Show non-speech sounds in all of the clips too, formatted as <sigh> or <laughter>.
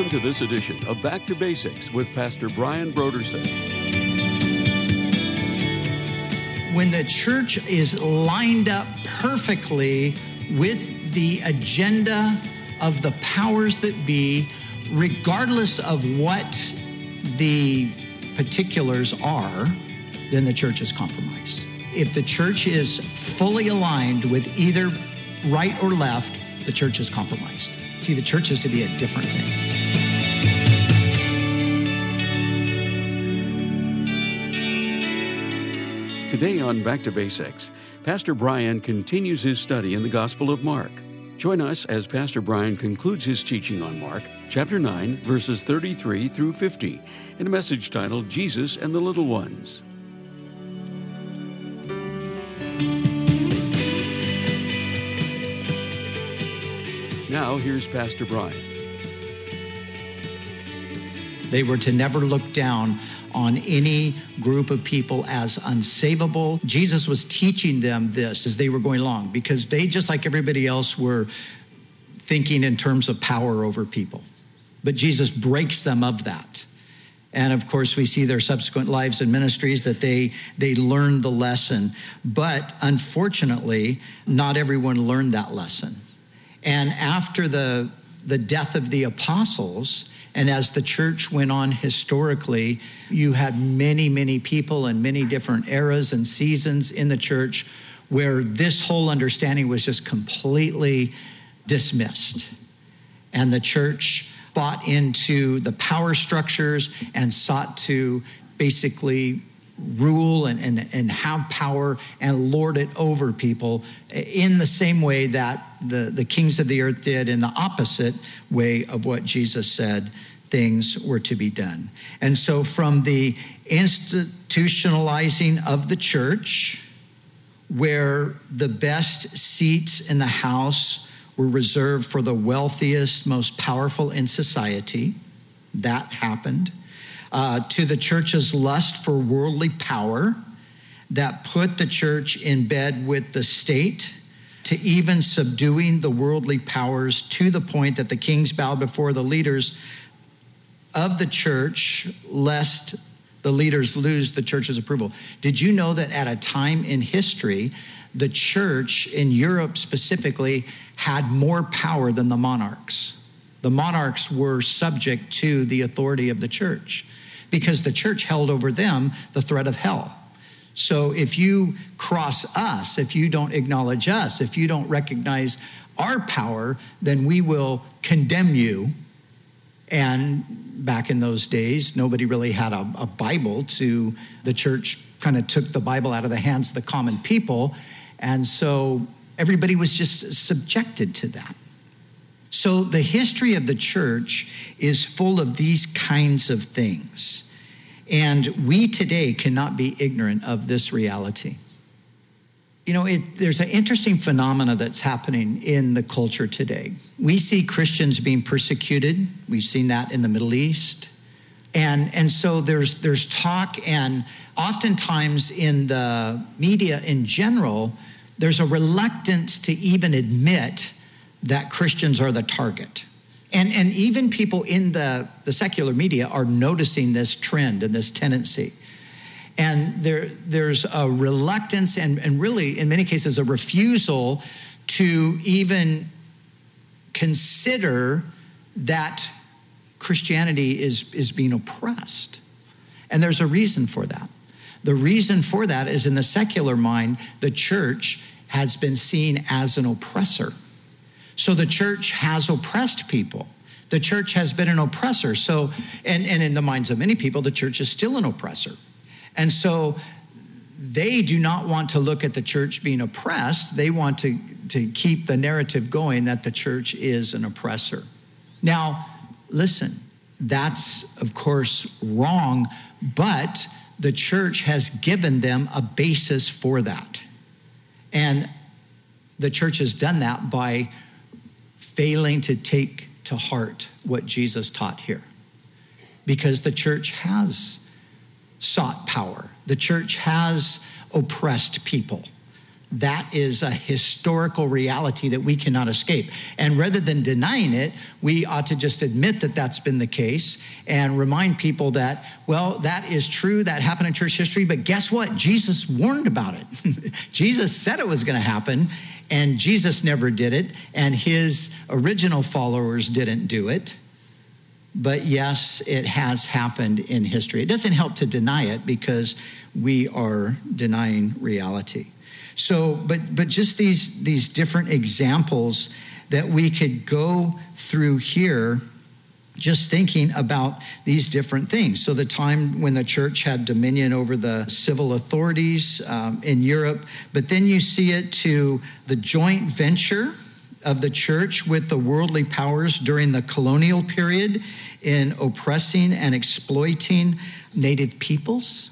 Welcome to this edition of Back to Basics with Pastor Brian Brodersen. When the church is lined up perfectly with the agenda of the powers that be, regardless of what the particulars are, then the church is compromised. If the church is fully aligned with either right or left, the church is compromised. See, the church is to be a different thing. Today on Back to Basics, Pastor Brian continues his study in the Gospel of Mark. Join us as Pastor Brian concludes his teaching on Mark, chapter 9, verses 33 through 50, in a message titled Jesus and the Little Ones. Now, here's Pastor Brian. They were to never look down on any group of people as unsavable. Jesus was teaching them this as they were going along because they, just like everybody else, were thinking in terms of power over people. But Jesus breaks them of that. And of course, we see their subsequent lives and ministries that they, they learned the lesson. But unfortunately, not everyone learned that lesson. And after the, the death of the apostles, and as the church went on historically, you had many, many people in many different eras and seasons in the church where this whole understanding was just completely dismissed. And the church bought into the power structures and sought to basically rule and, and, and have power and lord it over people in the same way that the, the kings of the earth did, in the opposite way of what Jesus said things were to be done. And so, from the institutionalizing of the church, where the best seats in the house were reserved for the wealthiest, most powerful in society, that happened uh, to the church's lust for worldly power that put the church in bed with the state, to even subduing the worldly powers to the point that the kings bowed before the leaders of the church, lest the leaders lose the church's approval. Did you know that at a time in history, the church in Europe specifically had more power than the monarchs? The monarchs were subject to the authority of the church because the church held over them the threat of hell. So if you cross us, if you don't acknowledge us, if you don't recognize our power, then we will condemn you. And back in those days, nobody really had a, a Bible to, the church kind of took the Bible out of the hands of the common people. And so everybody was just subjected to that. So the history of the church is full of these kinds of things. And we today cannot be ignorant of this reality. You know, it, there's an interesting phenomena that's happening in the culture today. We see Christians being persecuted. We've seen that in the Middle East. And, and so there's, there's talk, and oftentimes in the media in general, there's a reluctance to even admit that Christians are the target. And, and even people in the, the secular media are noticing this trend and this tendency. And there, there's a reluctance and, and really, in many cases, a refusal to even consider that Christianity is, is being oppressed. And there's a reason for that. The reason for that is in the secular mind, the church has been seen as an oppressor. So the church has oppressed people. The church has been an oppressor. So, and, and in the minds of many people, the church is still an oppressor. And so they do not want to look at the church being oppressed. They want to, to keep the narrative going that the church is an oppressor. Now, listen, that's of course wrong, but the church has given them a basis for that. And the church has done that by failing to take to heart what Jesus taught here. Because the church has sought power, the church has oppressed people. That is a historical reality that we cannot escape. And rather than denying it, we ought to just admit that that's been the case and remind people that, well, that is true, that happened in church history, but guess what? Jesus warned about it. <laughs> Jesus said it was going to happen, and Jesus never did it, and his original followers didn't do it. But yes, it has happened in history. It doesn't help to deny it because we are denying reality. So, but but just these these different examples that we could go through here just thinking about these different things. So, the time when the church had dominion over the civil authorities um, in Europe, but then you see it to the joint venture of the church with the worldly powers during the colonial period in oppressing and exploiting native peoples.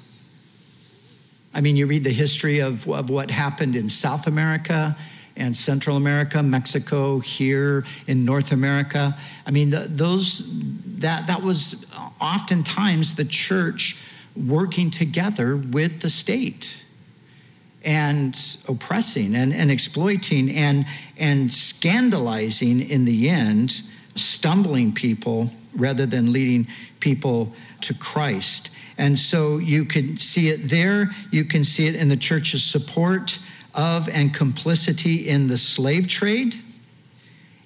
I mean, you read the history of, of what happened in South America and Central America, Mexico, here in North America. I mean, the, those that that was oftentimes the church working together with the state and oppressing and, and exploiting and and scandalizing in the end, stumbling people rather than leading people to Christ. And so you can see it there. You can see it in the church's support of and complicity in the slave trade.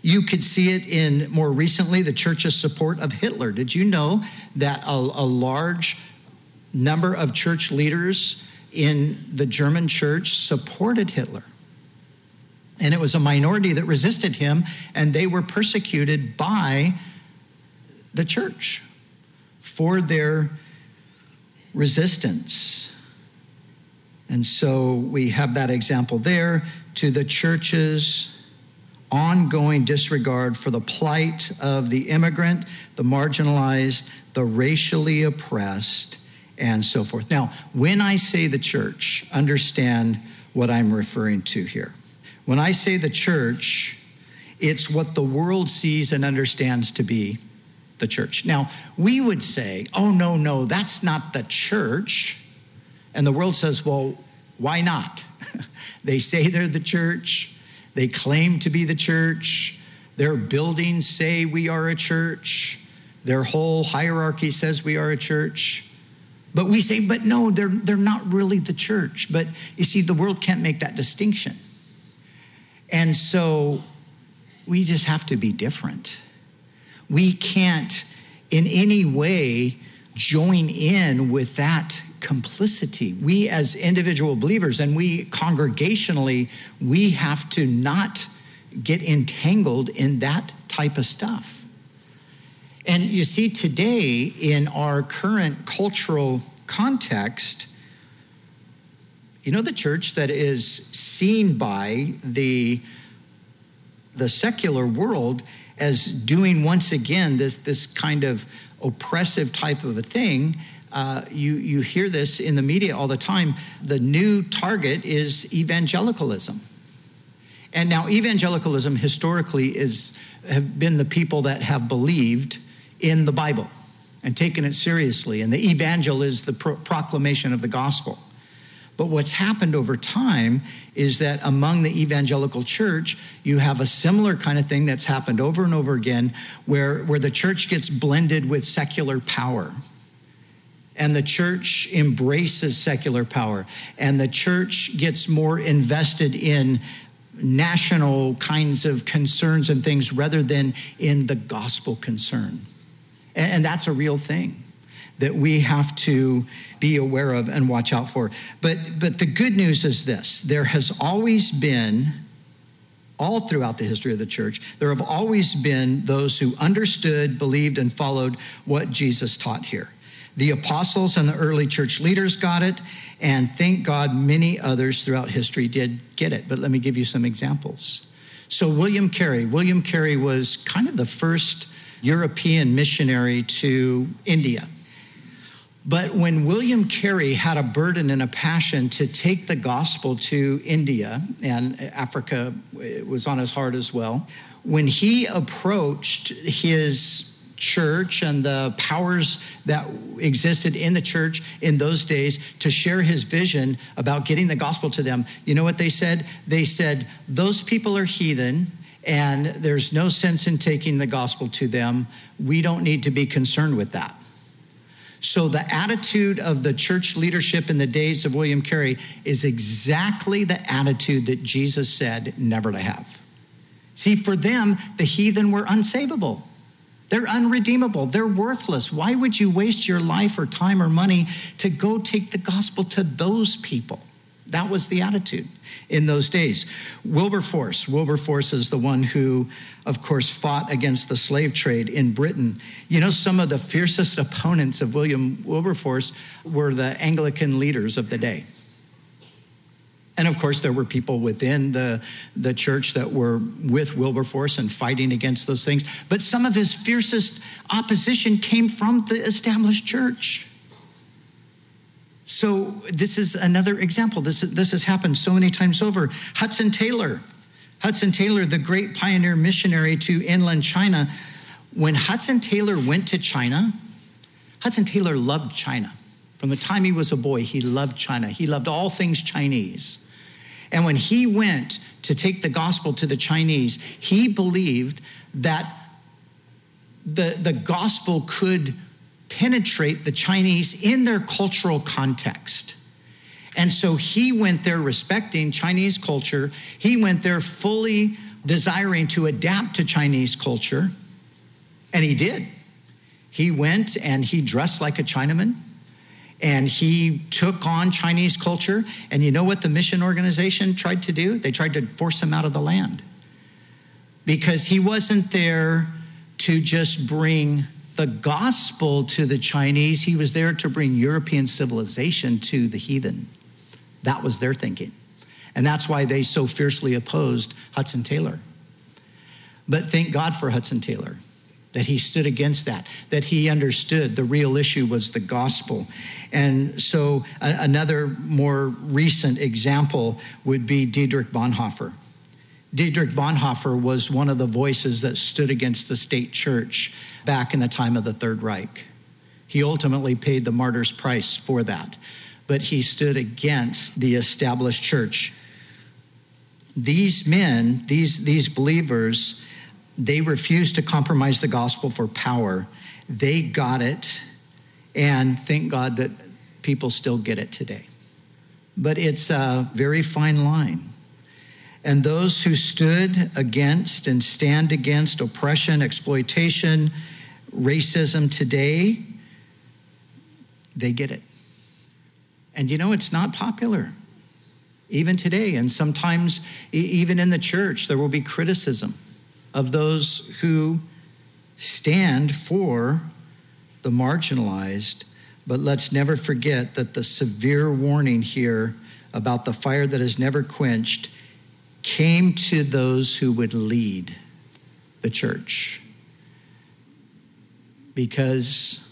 You could see it in more recently the church's support of Hitler. Did you know that a, a large number of church leaders in the German church supported Hitler? And it was a minority that resisted him, and they were persecuted by the church for their resistance. And so we have that example there to the church's ongoing disregard for the plight of the immigrant, the marginalized, the racially oppressed, and so forth. Now, when I say the church, understand what I'm referring to here. When I say the church, it's what the world sees and understands to be the church. Now, we would say, oh, no, no, that's not the church. And the world says, well, why not? <laughs> they say they're the church, they claim to be the church, their buildings say we are a church, their whole hierarchy says we are a church. But we say, but no, they're, they're not really the church. But you see, the world can't make that distinction. And so we just have to be different we can't in any way join in with that complicity. We, as individual believers, and we congregationally, we have to not get entangled in that type of stuff. And you see, today, in our current cultural context, you know, the church that is seen by the, the secular world as doing once again this, this kind of oppressive type of a thing. Uh, you, you hear this in the media all the time. The new target is evangelicalism. And now, evangelicalism historically is, have been the people that have believed in the Bible and taken it seriously. And the evangel is the pro- proclamation of the gospel. But what's happened over time is that among the evangelical church, you have a similar kind of thing that's happened over and over again where, where the church gets blended with secular power. And the church embraces secular power. And the church gets more invested in national kinds of concerns and things rather than in the gospel concern. And, and that's a real thing that we have to be aware of and watch out for. But, but the good news is this there has always been, all throughout the history of the church, there have always been those who understood, believed, and followed what Jesus taught here. The apostles and the early church leaders got it, and thank God many others throughout history did get it. But let me give you some examples. So, William Carey, William Carey was kind of the first European missionary to India. But when William Carey had a burden and a passion to take the gospel to India, and Africa it was on his heart as well, when he approached his church and the powers that existed in the church in those days to share his vision about getting the gospel to them, you know what they said? They said, Those people are heathen and there's no sense in taking the gospel to them. We don't need to be concerned with that. So, the attitude of the church leadership in the days of William Carey is exactly the attitude that Jesus said never to have. See, for them, the heathen were unsavable. They're unredeemable. They're worthless. Why would you waste your life or time or money to go take the gospel to those people? That was the attitude in those days. Wilberforce, Wilberforce is the one who, of course, fought against the slave trade in Britain. You know, some of the fiercest opponents of William Wilberforce were the Anglican leaders of the day. And of course, there were people within the, the church that were with Wilberforce and fighting against those things. But some of his fiercest opposition came from the established church. So this is another example. This, this has happened so many times over. Hudson Taylor, Hudson Taylor, the great pioneer missionary to inland China. When Hudson Taylor went to China, Hudson Taylor loved China. From the time he was a boy, he loved China. He loved all things Chinese. And when he went to take the gospel to the Chinese, he believed that the, the gospel could penetrate the Chinese in their cultural context. And so he went there respecting Chinese culture. He went there fully desiring to adapt to Chinese culture. And he did. He went and he dressed like a Chinaman and he took on Chinese culture. And you know what the mission organization tried to do? They tried to force him out of the land because he wasn't there to just bring the gospel to the Chinese, he was there to bring European civilization to the heathen. That was their thinking. And that's why they so fiercely opposed Hudson Taylor. But thank God for Hudson Taylor that he stood against that, that he understood the real issue was the gospel. And so, a- another more recent example would be Dietrich Bonhoeffer. Dietrich Bonhoeffer was one of the voices that stood against the state church back in the time of the Third Reich. He ultimately paid the martyr's price for that, but he stood against the established church. These men, these, these believers, they refused to compromise the gospel for power. They got it, and thank God that people still get it today. But it's a very fine line. And those who stood against and stand against oppression, exploitation, racism today, they get it. And you know, it's not popular. Even today, and sometimes even in the church, there will be criticism of those who stand for the marginalized. But let's never forget that the severe warning here about the fire that is never quenched came to those who would lead the church. Because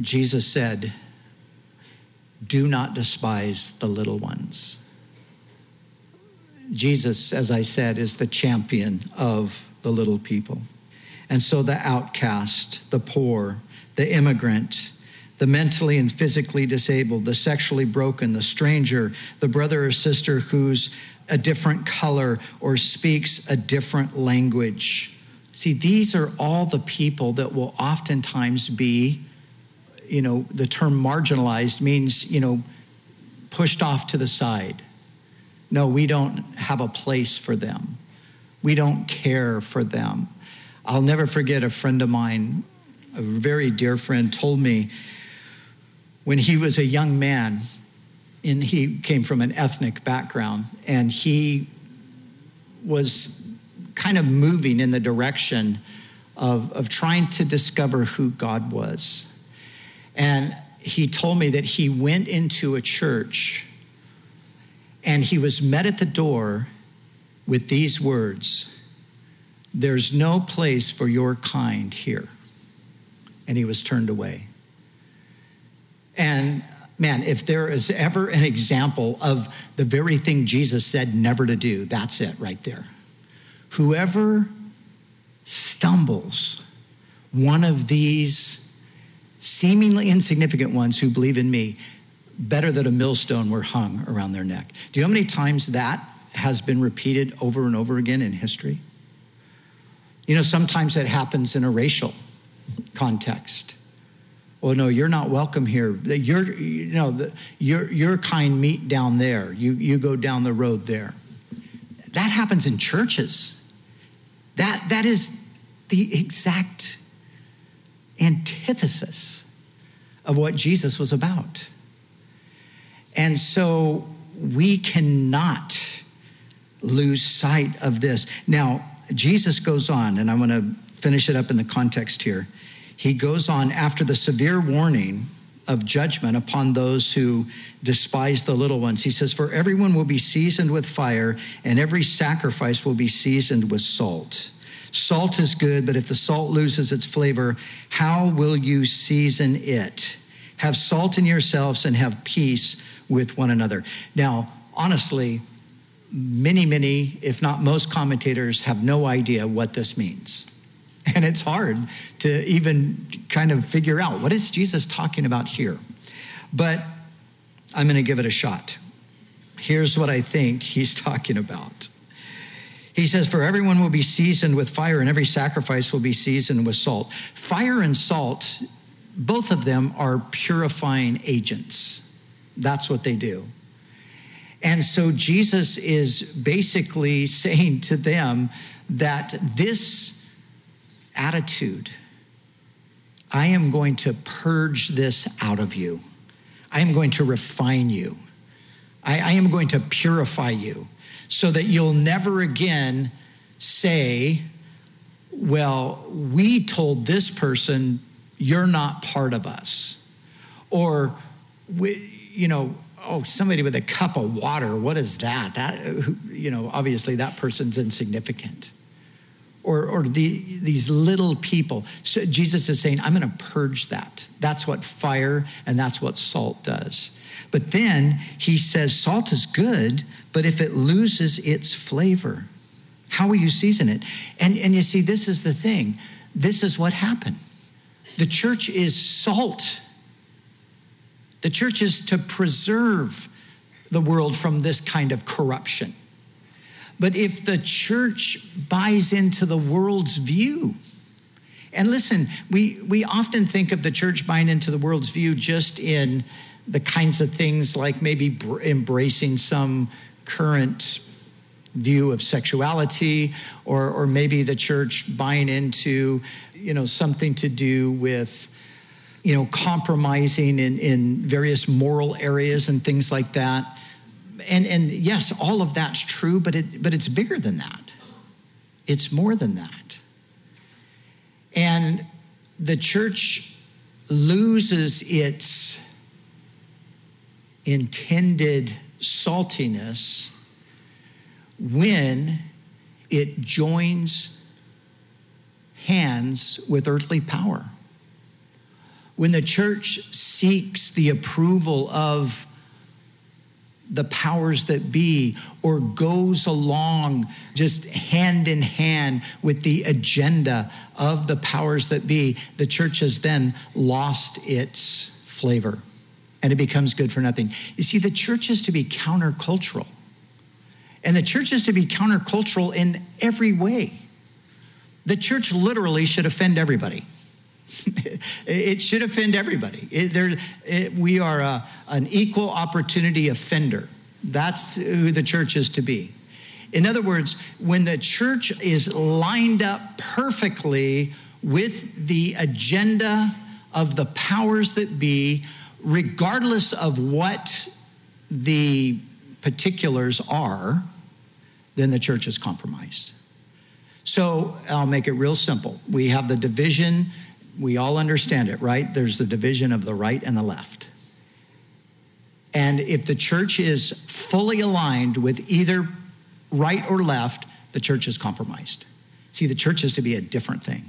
Jesus said, Do not despise the little ones. Jesus, as I said, is the champion of the little people. And so the outcast, the poor, the immigrant, the mentally and physically disabled, the sexually broken, the stranger, the brother or sister who's a different color or speaks a different language. See, these are all the people that will oftentimes be, you know, the term marginalized means, you know, pushed off to the side. No, we don't have a place for them. We don't care for them. I'll never forget a friend of mine, a very dear friend, told me when he was a young man, and he came from an ethnic background, and he was kind of moving in the direction of, of trying to discover who God was. And he told me that he went into a church and he was met at the door with these words There's no place for your kind here. And he was turned away. And man, if there is ever an example of the very thing Jesus said never to do, that's it right there. Whoever stumbles one of these seemingly insignificant ones who believe in me, better that a millstone were hung around their neck. Do you know how many times that has been repeated over and over again in history? You know, sometimes it happens in a racial context. Oh no, you're not welcome here. You're, you know, the, your, your kind meet down there. You, you go down the road there. That happens in churches. That, that is the exact antithesis of what Jesus was about. And so we cannot lose sight of this. Now, Jesus goes on, and I'm going to finish it up in the context here. He goes on after the severe warning of judgment upon those who despise the little ones. He says, For everyone will be seasoned with fire, and every sacrifice will be seasoned with salt. Salt is good, but if the salt loses its flavor, how will you season it? Have salt in yourselves and have peace with one another. Now, honestly, many, many, if not most commentators, have no idea what this means. And it's hard to even kind of figure out what is Jesus talking about here. But I'm going to give it a shot. Here's what I think he's <laughs> talking about. He says, For everyone will be seasoned with fire, and every sacrifice will be seasoned with salt. Fire and salt, both of them are purifying agents. That's what they do. And so Jesus is basically <laughs> saying to them that this attitude, I am going to purge this out of you. I am going to refine you. I, I am going to purify you so that you'll never again say, Well, we told this person, you're not part of us. Or, you know, oh, somebody with a cup of water, what is that? That, you know, obviously that person's insignificant. Or, or the, these little people. So Jesus is saying, I'm going to purge that. That's what fire and that's what salt does. But then he says, salt is good, but if it loses its flavor, how will you season it? And, and you see, this is the thing. This is what happened. The church is salt. The church is to preserve the world from this kind of corruption. But if the church buys into the world's view, and listen, we, we often think of the church buying into the world's view just in the kinds of things like maybe embracing some current view of sexuality or, or maybe the church buying into you know something to do with you know compromising in, in various moral areas and things like that and and yes all of that's true but it but it's bigger than that it's more than that and the church loses its intended saltiness when it joins hands with earthly power. When the church seeks the approval of the powers that be or goes along just hand in hand with the agenda of the powers that be, the church has then lost its flavor and it becomes good for nothing. You see, the church is to be countercultural. And the church is to be countercultural in every way. The church literally should offend everybody. <laughs> it should offend everybody. It, there, it, we are a, an equal opportunity offender. That's who the church is to be. In other words, when the church is lined up perfectly with the agenda of the powers that be, regardless of what the particulars are, then the church is compromised. So I'll make it real simple. We have the division, we all understand it, right? There's the division of the right and the left. And if the church is fully aligned with either right or left, the church is compromised. See, the church is to be a different thing.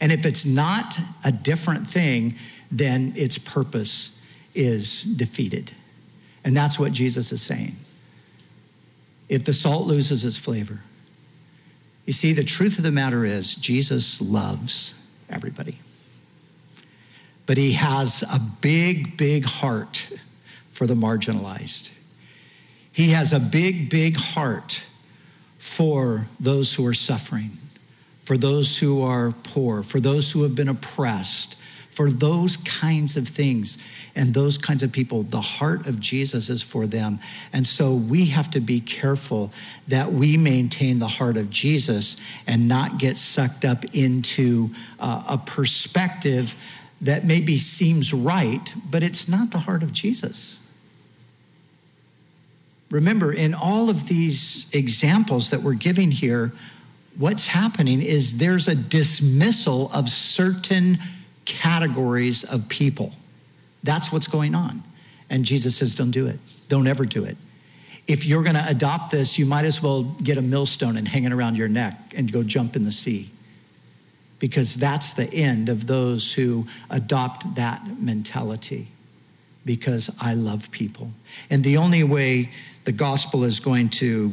And if it's not a different thing, then its purpose is defeated. And that's what Jesus is saying. If the salt loses its flavor, you see, the truth of the matter is, Jesus loves everybody. But he has a big, big heart for the marginalized. He has a big, big heart for those who are suffering, for those who are poor, for those who have been oppressed, for those kinds of things and those kinds of people. The heart of Jesus is for them. And so we have to be careful that we maintain the heart of Jesus and not get sucked up into uh, a perspective that maybe seems right, but it's not the heart of Jesus. Remember, in all of these examples that we're giving here, what's happening is there's a dismissal of certain categories of people. That's what's going on. And Jesus says, don't do it. Don't ever do it. If you're going to adopt this, you might as well get a millstone and hang it around your neck and go jump in the sea. Because that's the end of those who adopt that mentality. Because I love people. And the only way the gospel is going to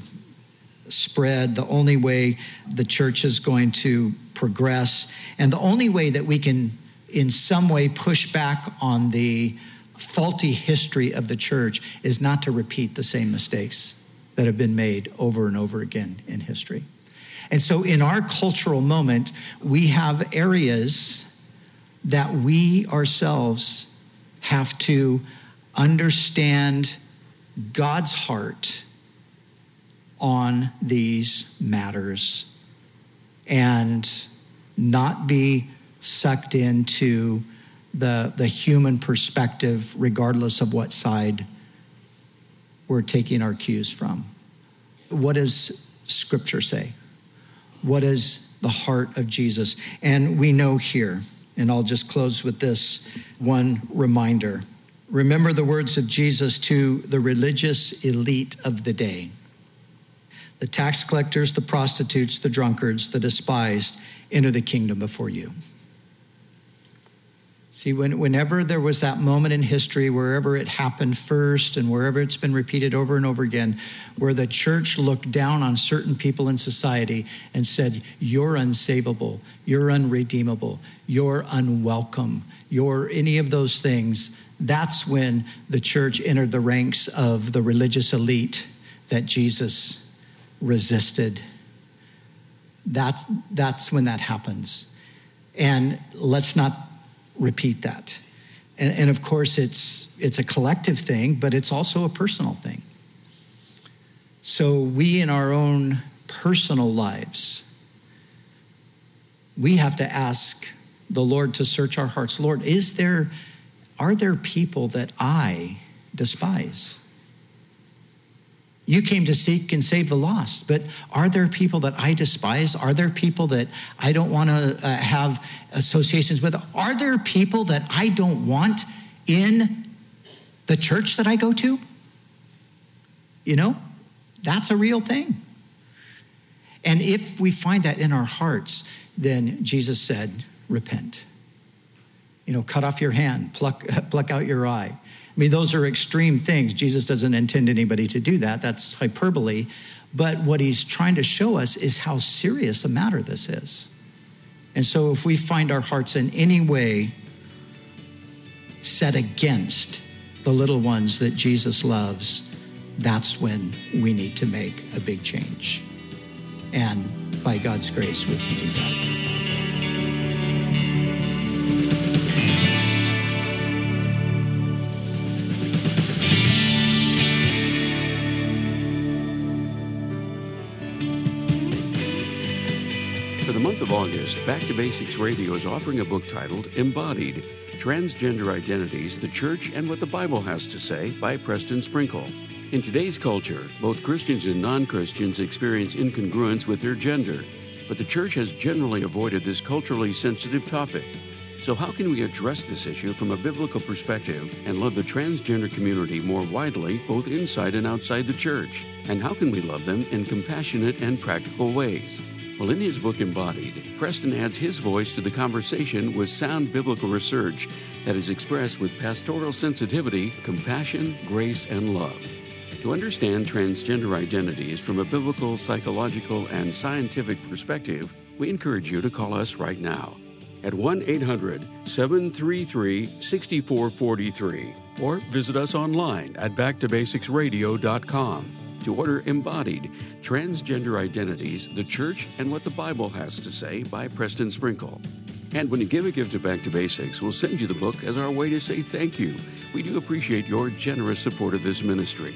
spread, the only way the church is going to progress, and the only way that we can, in some way, push back on the faulty history of the church is not to repeat the same mistakes that have been made over and over again in history. And so, in our cultural moment, we have areas that we ourselves have to understand God's heart on these matters and not be sucked into the, the human perspective, regardless of what side we're taking our cues from. What does Scripture say? What is the heart of Jesus? And we know here, and I'll just close with this one reminder Remember the words of Jesus to the religious elite of the day the tax collectors, the prostitutes, the drunkards, the despised enter the kingdom before you. See, when, whenever there was that moment in history, wherever it happened first and wherever it's been repeated over and over again, where the church looked down on certain people in society and said, You're unsavable, you're unredeemable, you're unwelcome, you're any of those things, that's when the church entered the ranks of the religious elite that Jesus resisted. That's, that's when that happens. And let's not repeat that. And, and of course, it's, it's a collective thing, but it's also a personal thing. So we, in our own personal lives, we have to ask the Lord to search our hearts. Lord, is there, are there people that I despise? You came to seek and save the lost, but are there people that I despise? Are there people that I don't want to uh, have associations with? Are there people that I don't want in the church that I go to? You know, that's a real thing. And if we find that in our hearts, then Jesus said, repent. You know, cut off your hand, pluck, <laughs> pluck out your eye. I mean, those are extreme things. Jesus doesn't intend anybody to do that. That's hyperbole. But what he's trying to show us is how serious a matter this is. And so, if we find our hearts in any way set against the little ones that Jesus loves, that's when we need to make a big change. And by God's grace, we can do that. Of August, Back to Basics Radio is offering a book titled Embodied Transgender Identities, the Church, and What the Bible Has to Say by Preston Sprinkle. In today's culture, both Christians and non Christians experience incongruence with their gender, but the church has generally avoided this culturally sensitive topic. So, how can we address this issue from a biblical perspective and love the transgender community more widely, both inside and outside the church? And how can we love them in compassionate and practical ways? Well, in his book Embodied, Preston adds his voice to the conversation with sound biblical research that is expressed with pastoral sensitivity, compassion, grace, and love. To understand transgender identities from a biblical, psychological, and scientific perspective, we encourage you to call us right now at 1 800 733 6443 or visit us online at backtobasicsradio.com to order Embodied Transgender Identities, the Church, and What the Bible Has to Say by Preston Sprinkle. And when you give a gift to Back to Basics, we'll send you the book as our way to say thank you. We do appreciate your generous support of this ministry.